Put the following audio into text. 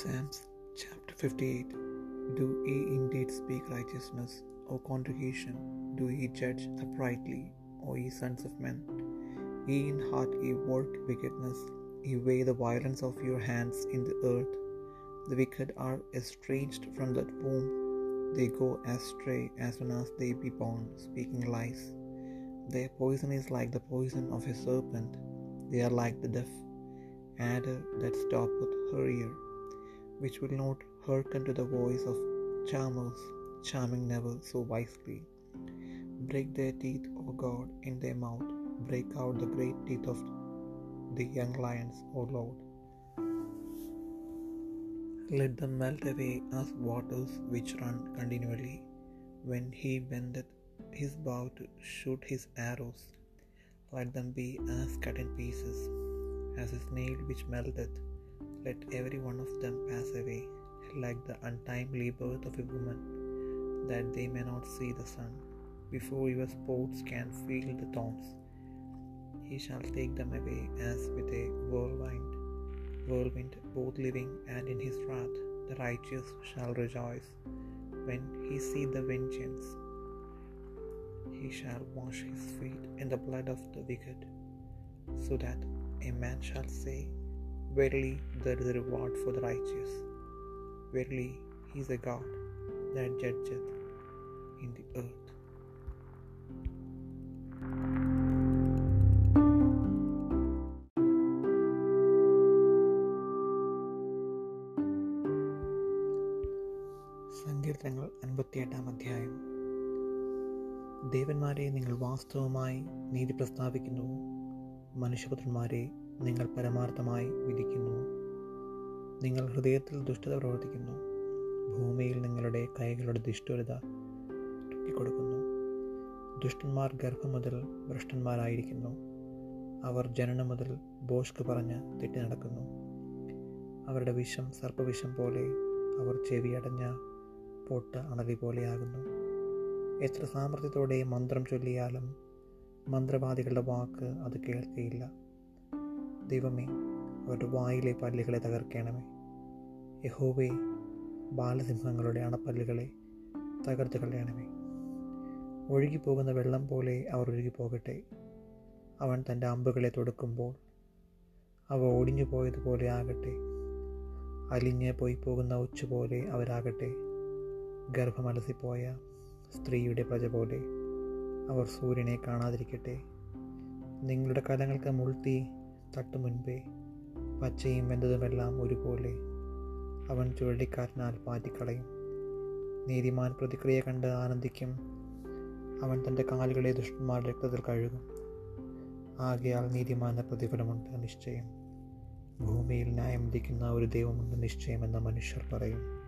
Psalms chapter 58 Do ye indeed speak righteousness, O congregation? Do ye judge uprightly, O ye sons of men? Ye in heart ye work wickedness, ye weigh the violence of your hands in the earth. The wicked are estranged from the womb, they go astray as soon as they be born, speaking lies. Their poison is like the poison of a serpent, they are like the deaf adder that stoppeth her ear, which will not hearken to the voice of charmers, charming never so wisely. Break their teeth, O God, in their mouth, break out the great teeth of the young lions, O Lord. Let them melt away as waters which run continually, when he bendeth his bow to shoot his arrows. Let them be as cut in pieces, as a snail which melteth. Let every one of them pass away, like the untimely birth of a woman, that they may not see the sun, before your sports can feel the thorns. He shall take them away as with a whirlwind, whirlwind, both living and in his wrath. The righteous shall rejoice when he see the vengeance. He shall wash his feet in the blood of the wicked, so that a man shall say, Verily, there is a reward for the righteous. Verily, he is a God that judgeth in the earth. സങ്കീർത്തനങ്ങൾ അൻപത്തിയെട്ടാം അധ്യായം ദേവന്മാരെ നിങ്ങൾ വാസ്തവമായി നീതി പ്രസ്താവിക്കുന്നു മനുഷ്യപുത്രന്മാരെ നിങ്ങൾ പരമാർത്ഥമായി വിധിക്കുന്നു. നിങ്ങൾ ഹൃദയത്തിൽ ദുഷ്ടത പ്രവർത്തിക്കുന്നു. ഭൂമിയിൽ നിങ്ങളുടെ കൈകളുടെ ദുഷ്ടത കൊടുക്കുന്നു ദുഷ്ടന്മാർ ഗർഭം മുതൽ ഭ്രഷ്ടന്മാരായിരിക്കുന്നു. അവർ ജനനം മുതൽ ബോഷ്ക്ക് പറഞ്ഞ് തെറ്റി നടക്കുന്നു. അവരുടെ വിഷം സർപ്പവിഷം പോലെ അവർ ചെവിയടഞ്ഞ പൊട്ട അണവി പോലെയാകുന്നു എത്ര സാമർഥ്യത്തോടെ മന്ത്രം ചൊല്ലിയാലും മന്ത്രവാദികളുടെ വാക്ക് അത് കേൾക്കുകയില്ല ദൈവമേ അവരുടെ വായിലെ പല്ലുകളെ തകർക്കണമേ. യഹോവേ ബാലസിംഹങ്ങളുടെ അണപ്പല്ലുകളെ തകർത്ത് കളയണമേ. ഒഴുകിപ്പോകുന്ന വെള്ളം പോലെ അവർ ഒഴുകിപ്പോകട്ടെ. അവൻ തന്റെ അമ്പുകളെ തൊടുക്കുമ്പോൾ അവ ഒടിഞ്ഞു പോയതുപോലെ ആകട്ടെ. അലിഞ്ഞ് പോയി പോകുന്ന ഉച്ചുപോലെ അവരാകട്ടെ. ഗർഭമലസിപ്പോയ സ്ത്രീയുടെ പ്രജ പോലെ അവർ സൂര്യനെ കാണാതിരിക്കട്ടെ. നിങ്ങളുടെ കലങ്ങൾക്ക് മുൾത്തി തട്ടു മുൻപേ പച്ചയും വെന്തതുമെല്ലാം ഒരുപോലെ അവൻ ചുഴലിക്കാറ്റിനാൽ പാറ്റിക്കളയും നീതിമാൻ പ്രതിക്രിയ കണ്ട് ആനന്ദിക്കും. അവൻ തന്റെ കാലുകളെ ദുഷ്ടന്മാരുടെ രക്തത്തിൽ കഴുകും. ആകയാൽ നീതിമാന പ്രതിഫലമുണ്ട് നിശ്ചയം. ഭൂമിയിൽ ന്യായം വിധിക്കുന്ന ഒരു ദൈവമുണ്ട് നിശ്ചയമെന്ന് മനുഷ്യർ പറയും.